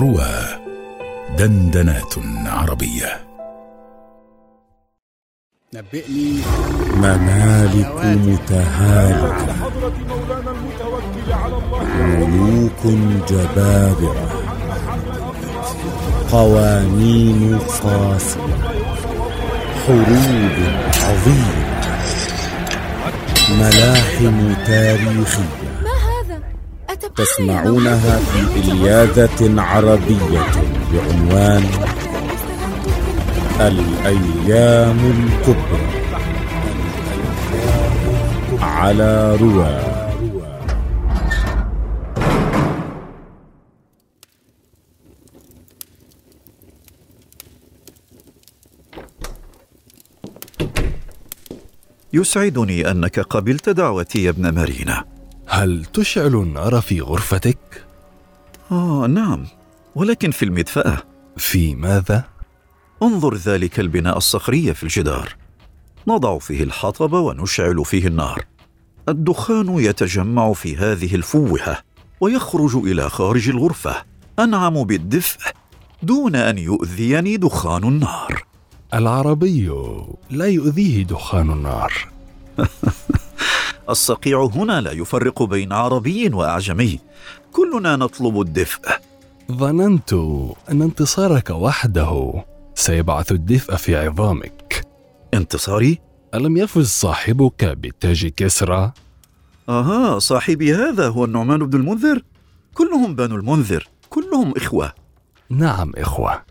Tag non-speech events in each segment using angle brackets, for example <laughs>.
روى دندنات عربية. نبئني ممالك متهالكة ملوك جبابرة. قوانين قاسية حروب عظيمة. ملاحم تاريخية. تسمعونها في إلياذة عربية بعنوان الأيام الكبرى. على رواه يسعدني أنك قبلت دعوتي يا ابن مارينا. هل تشعل النار في غرفتك؟ آه نعم. ولكن في المدفأة. في ماذا؟ انظر ذلك البناء الصخري في الجدار. نضع فيه الحطب ونشعل فيه النار. الدخان يتجمع في هذه الفوهة ويخرج إلى خارج الغرفة. أنعم بالدفء دون أن يؤذيني دخان النار. العربي لا يؤذيه دخان النار. <laughs> الصقيع هنا لا يفرق بين عربي وأعجمي. كلنا نطلب الدفء. ظننت أن انتصارك وحده سيبعث الدفء في عظامك. انتصاري؟ ألم يفز صاحبك بتاج كسرى؟ أها صاحبي هذا هو النعمان بن المنذر. كلهم بنو المنذر كلهم إخوة. نعم إخوة.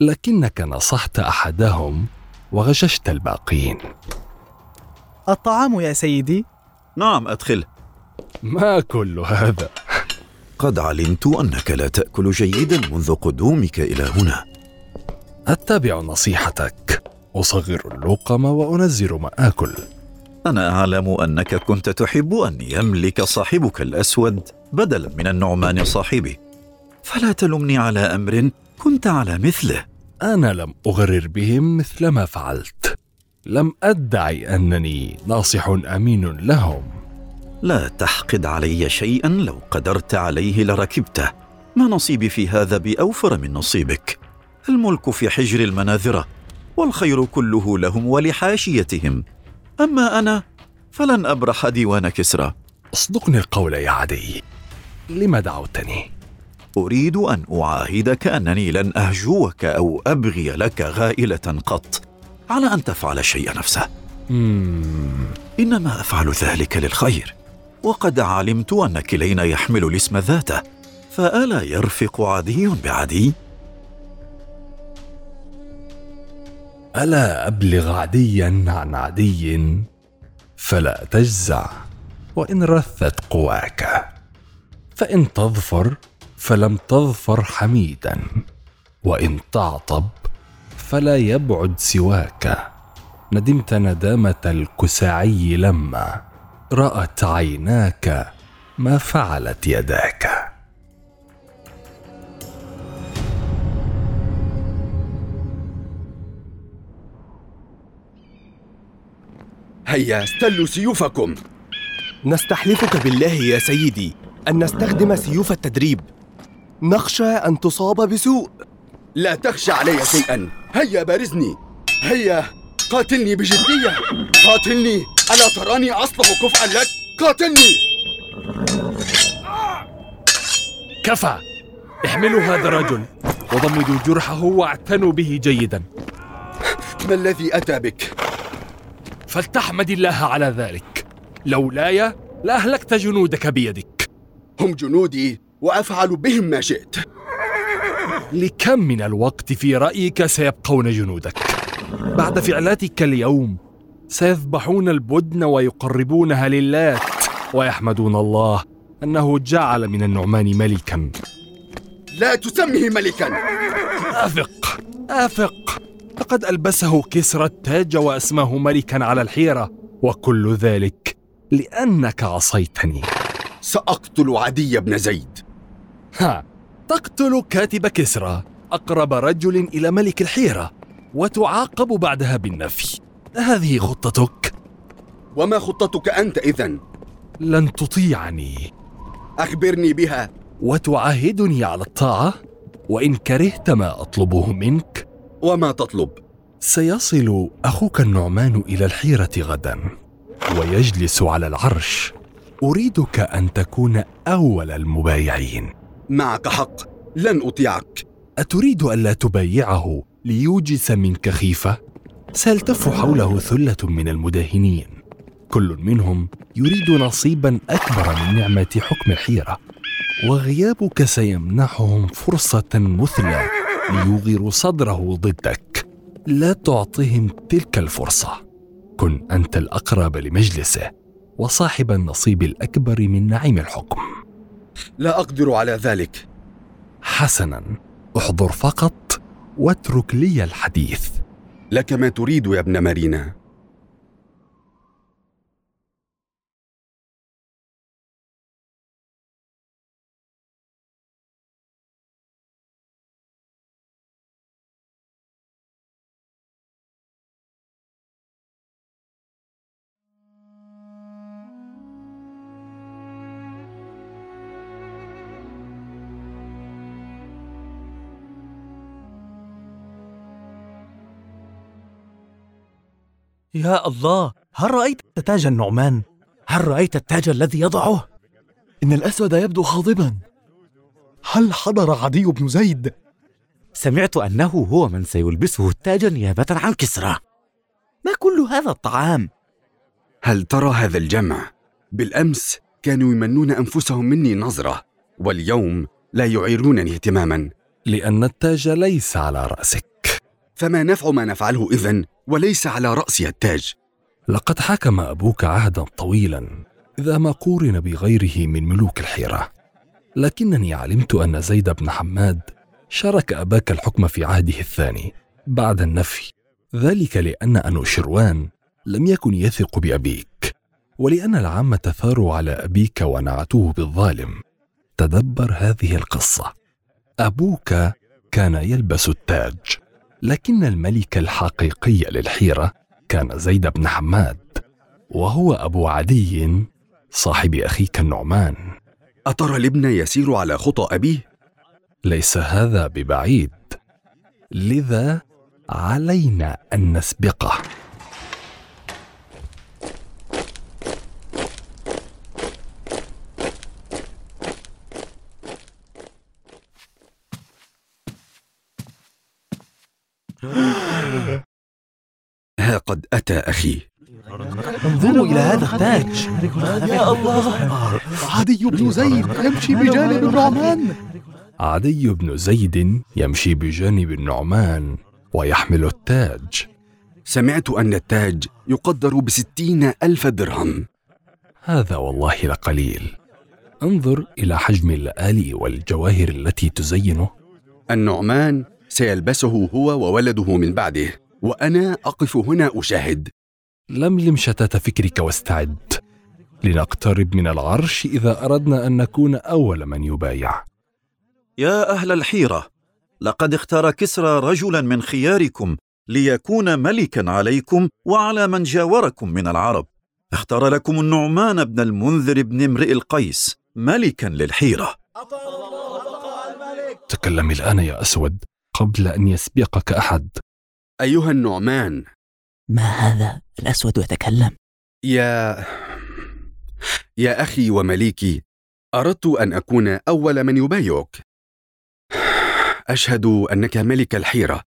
لكنك نصحت أحدهم وغششت الباقين. الطعام يا سيدي. نعم أدخل. ما كل هذا؟ قد علمت أنك لا تأكل جيدا منذ قدومك إلى هنا. أتبع نصيحتك. أصغر اللقم وأنزل ما اكل أنا أعلم أنك كنت تحب أن يملك صاحبك الأسود بدلا من النعمان صاحبي. فلا تلمني على أمر كنت على مثله. أنا لم أغرر بهم مثل ما فعلت. لم أدعي أنني ناصح أمين لهم. لا تحقد علي شيئا لو قدرت عليه لركبته. ما نصيبي في هذا بأوفر من نصيبك. الملك في حجر المناذرة والخير كله لهم ولحاشيتهم. أما أنا فلن أبرح ديوان كسرى. اصدقني القول يا عدي. لم دعوتني؟ أريد أن أعاهدك أنني لن أهجوك أو أبغي لك غائلة قط. على أن تفعل الشيء نفسه. مم. إنما أفعل ذلك للخير. وقد علمت أن كلينا يحمل الاسم ذاته فألا يرفق عدي بعدي؟ ألا أبلغ عديا عن عدي؟ فلا تجزع. وإن رثت قواك فإن تظفر فلم تظفر حميدا. وإن تعطب فلا يبعد سواك. ندمت ندامة الكساعي لما رأت عيناك ما فعلت يداك. هيا استلوا سيوفكم. نستحلفك بالله يا سيدي أن نستخدم سيوف التدريب. نخشى أن تصاب بسوء. لا تخشى علي شيئا. هيا بارزني. هيا قاتلني بجدية. قاتلني. ألا تراني أصلح كفءا لك؟ قاتلني. كفى. احملوا هذا الرجل. وضمدوا جرحه واعتنوا به جيدا. ما الذي أتى بك؟ فلتحمد الله على ذلك. لولاي لأهلكت جنودك بيدك. هم جنودي وأفعل بهم ما شئت. لكم من الوقت في رأيك سيبقون جنودك. بعد فعلاتك اليوم سيذبحون البدن ويقربونها للات ويحمدون الله أنه جعل من النعمان ملكا. لا تسمه ملكا. أثق أثق لقد ألبسه كسرى التاج وأسماه ملكا على الحيرة وكل ذلك لأنك عصيتني. سأقتل عدي بن زيد. ها تقتل كاتب كسرى أقرب رجل إلى ملك الحيرة وتعاقب بعدها بالنفي. هذه خطتك؟ وما خطتك أنت إذن؟ لن تطيعني. أخبرني بها. وتعاهدني على الطاعة؟ وإن كرهت ما أطلبه منك؟ وما تطلب؟ سيصل أخوك النعمان إلى الحيرة غدا ويجلس على العرش. أريدك أن تكون أول المبايعين. معك حق. لن أطيعك. أتريد ألا تبايعه ليوجس منك خيفة؟ سيلتف حوله ثلة من المداهنين كل منهم يريد نصيبا أكبر من نعمة حكم الحيرة. وغيابك سيمنحهم فرصة مثلى ليوغروا صدره ضدك. لا تعطهم تلك الفرصة. كن أنت الأقرب لمجلسه وصاحب النصيب الأكبر من نعيم الحكم. لا أقدر على ذلك. حسنا احضر فقط واترك لي الحديث. لك ما تريد يا ابن مارينا. يا الله هل رأيت تاج النعمان؟ هل رأيت التاج الذي يضعه؟ إن الأسود يبدو غاضبا هل حضر عدي بن زيد؟ سمعت أنه هو من سيلبسه التاج نيابة عن كسرى ما كل هذا الطعام؟ هل ترى هذا الجمع؟ بالأمس كانوا يمنون أنفسهم مني نظرة واليوم لا يعيرونني اهتماما لأن التاج ليس على رأسك فما نفع ما نفعله إذن وليس على رأسي التاج لقد حكم أبوك عهدا طويلا إذا ما قورن بغيره من ملوك الحيرة. لكنني علمت أن زيد بن حماد شارك أباك الحكم في عهده الثاني بعد النفي. ذلك لأن أنوشروان لم يكن يثق بأبيك ولأن العامة ثاروا على أبيك ونعتوه بالظالم. تدبر هذه القصة. أبوك كان يلبس التاج. لكن الملك الحقيقي للحيرة كان زيد بن حماد وهو أبو عدي صاحب أخيك النعمان. أترى الابن يسير على خطى أبيه؟ ليس هذا ببعيد. لذا علينا أن نسبقه ها قد أتى أخي. انظروا إلى هذا التاج. يا الله. عدي بن زيد يمشي بجانب النعمان. عدي بن زيد يمشي بجانب النعمان ويحمل التاج. سمعت أن التاج يقدر بستين ألف درهم. هذا والله لقليل. انظر إلى حجم اللآلئ والجواهر التي تزينه. النعمان سيلبسه هو وولده من بعده. وأنا أقف هنا أشاهد. لملم شتات فكرك واستعد. لنقترب من العرش إذا أردنا أن نكون أول من يبايع. يا أهل الحيرة لقد اختار كسرى رجلا من خياركم ليكون ملكا عليكم وعلى من جاوركم من العرب. اختار لكم النعمان بن المنذر بن امرئ القيس ملكا للحيرة. تكلم الآن يا أسود قبل أن يسبقك أحد. أيها النعمان. ما هذا؟ الأسود يتكلم؟ يا يا أخي ومليكي أردت أن أكون أول من يبايعك. أشهد أنك ملك الحيرة.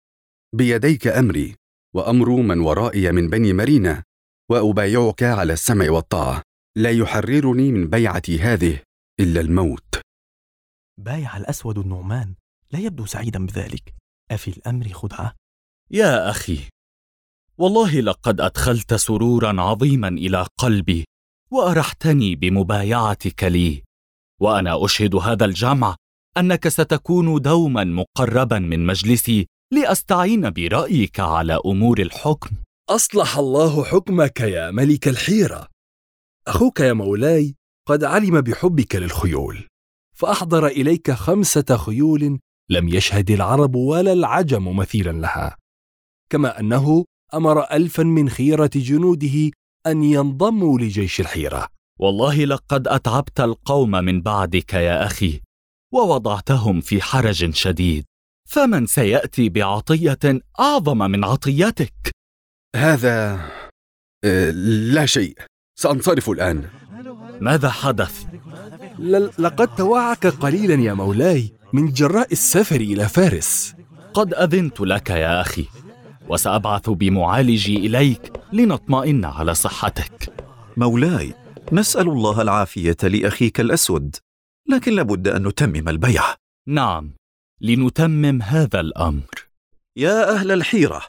بيديك أمري وأمر من ورائي من بني مارينا وأبايعك على السمع والطاعة. لا يحررني من بيعتي هذه إلا الموت. بايع الأسود النعمان. لا يبدو سعيدا بذلك. أفي الأمر خدعة؟ يا أخي والله لقد أدخلت سرورا عظيما إلى قلبي وأرحتني بمبايعتك لي وأنا أشهد هذا الجمع أنك ستكون دوما مقربا من مجلسي لأستعين برأيك على أمور الحكم. أصلح الله حكمك يا ملك الحيرة. أخوك يا مولاي قد علم بحبك للخيول فأحضر إليك خمسة خيول لم يشهد العرب ولا العجم مثيلا لها. كما أنه أمر ألفا من خيرة جنوده أن ينضموا لجيش الحيرة. والله لقد أتعبت القوم من بعدك يا أخي ووضعتهم في حرج شديد. فمن سيأتي بعطية أعظم من عطيتك؟ هذا آه، لا شيء. سأنصرف الآن. ماذا حدث؟ ل- لقد توعك قليلا يا مولاي من جراء السفر إلى فارس. قد أذنت لك يا أخي. وسأبعث بمعالجي إليك لنطمئن على صحتك. مولاي نسأل الله العافية لأخيك الأسود لكن لابد أن نتمم البيعه نعم لنتمم هذا الأمر. يا أهل الحيرة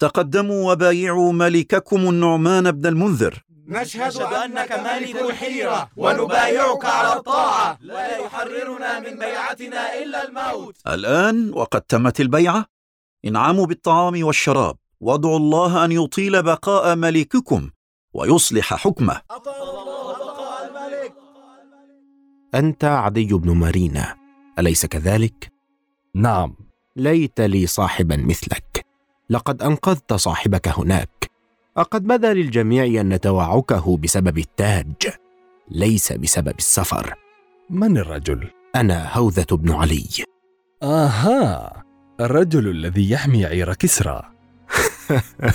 تقدموا وبايعوا ملككم النعمان بن المنذر. نشهد أنك ملك الحيرة ونبايعك على الطاعة. ولا يحررنا من بيعتنا إلا الموت. الآن وقد تمت البيعة؟ انعموا بالطعام والشراب وادعوا الله أن يطيل بقاء ملككم ويصلح حكمه. أنت عدي بن مارينا أليس كذلك؟ نعم. ليت لي صاحبا مثلك. لقد أنقذت صاحبك هناك. وقد بدا للجميع أن توعكه بسبب التاج. ليس بسبب السفر. من الرجل؟ أنا هوذة بن علي. آها. الرجل الذي يحمي عير كسرى. <laughs>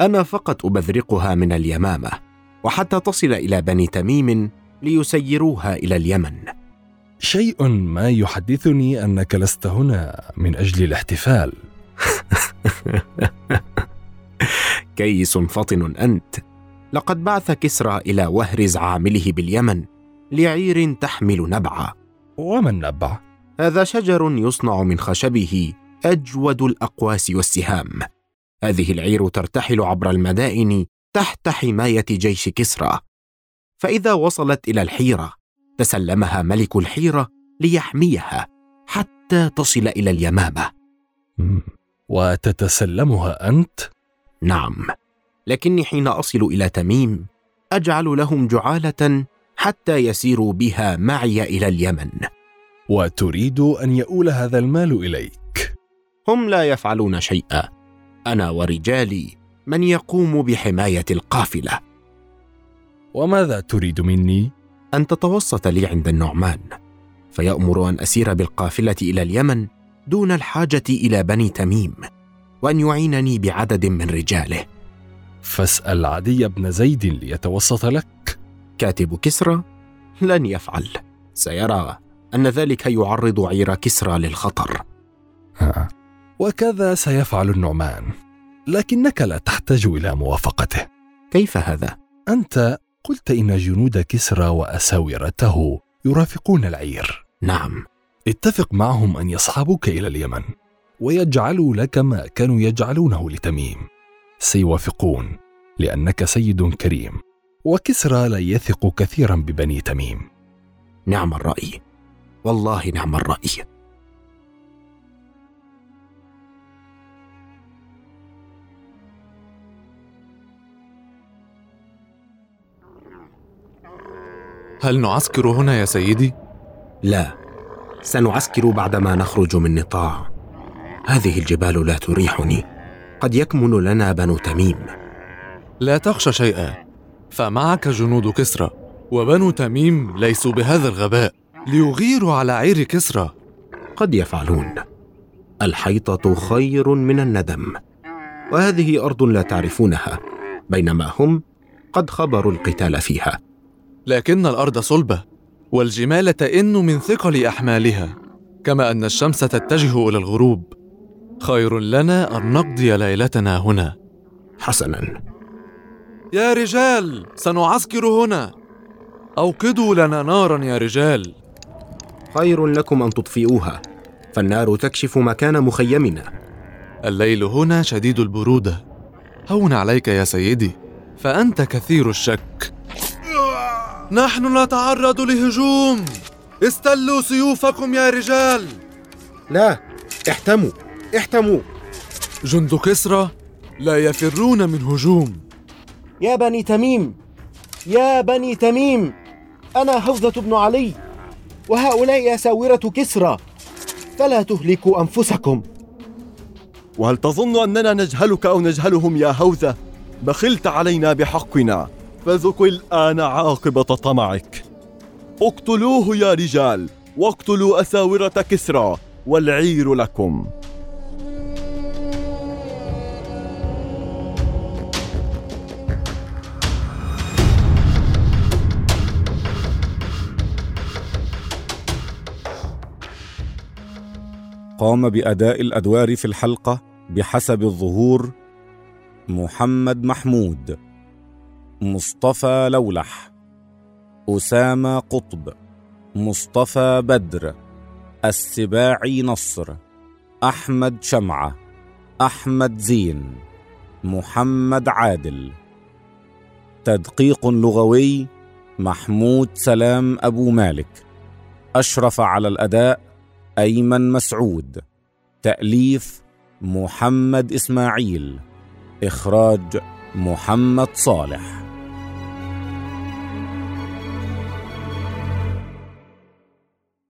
أنا فقط أبذرقها من اليمامة وحتى تصل إلى بني تميم ليسيروها إلى اليمن. شيء ما يحدثني أنك لست هنا من أجل الاحتفال. <laughs> كيس فطن أنت. لقد بعث كسرى إلى وهرز عامله باليمن لعير تحمل نبعة وما النبع هذا شجر يصنع من خشبه أجود الأقواس والسهام. هذه العير ترتحل عبر المدائن تحت حماية جيش كسرى. فإذا وصلت إلى الحيرة تسلمها ملك الحيرة ليحميها حتى تصل إلى اليمامة. مم. وتتسلمها أنت؟ نعم. لكني حين أصل إلى تميم أجعل لهم جعالة حتى يسيروا بها معي إلى اليمن. وتريد أن يؤول هذا المال إليك. هم لا يفعلون شيئا. أنا ورجالي من يقوم بحماية القافلة. وماذا تريد مني؟ أن تتوسط لي عند النعمان. فيأمر أن أسير بالقافلة إلى اليمن دون الحاجة إلى بني تميم وأن يعينني بعدد من رجاله. فاسأل عدي بن زيد ليتوسط لك. كاتب كسرى لن يفعل. سيرى أن ذلك يعرض عير كسرى للخطر. ها. وكذا سيفعل النعمان لكنك لا تحتاج إلى موافقته. كيف هذا؟ أنت قلت إن جنود كسرى وأساورته يرافقون العير. نعم. اتفق معهم أن يصحبوك إلى اليمن ويجعلوا لك ما كانوا يجعلونه لتميم. سيوافقون لأنك سيد كريم وكسرى لا يثق كثيرا ببني تميم. نعم الرأي. والله نعم الرأي. هل نعسكر هنا يا سيدي؟ لا سنعسكر بعدما نخرج من نطاع. هذه الجبال لا تريحني. قد يكمن لنا بنو تميم. لا تخشى شيئا فمعك جنود كسرى وبنو تميم ليسوا بهذا الغباء. ليغيروا على عير كسرى. قد يفعلون. الحيطة خير من الندم. وهذه أرض لا تعرفونها بينما هم قد خبروا القتال فيها. لكن الأرض صلبة والجمال تئن من ثقل أحمالها. كما أن الشمس تتجه إلى الغروب. خير لنا أن نقضي ليلتنا هنا. حسنا. يا رجال سنعسكر هنا. أوقدوا لنا نارا يا رجال. خير لكم أن تطفئوها. فالنار تكشف مكان مخيمنا. الليل هنا شديد البرودة. هون عليك يا سيدي. فأنت كثير الشك. نحن نتعرض لهجوم. استلوا سيوفكم يا رجال. لا احتموا احتموا. جند كسرى لا يفرون من هجوم. يا بني تميم يا بني تميم أنا هوذة بن علي. وهؤلاء أساورة كسرى فلا تهلكوا أنفسكم. وهل تظن أننا نجهلك أو نجهلهم يا هوذة؟ بخلت علينا بحقنا فذق الآن عاقبة طمعك. اقتلوه يا رجال واقتلوا أساورة كسرى والعير لكم. قام بأداء الأدوار في الحلقة بحسب الظهور محمد محمود مصطفى لولح أسامة قطب مصطفى بدر السباعي نصر أحمد شمعة أحمد زين محمد عادل. تدقيق لغوي محمود سلام أبو مالك. أشرف على الأداء أيمن مسعود. تأليف محمد إسماعيل. إخراج محمد صالح.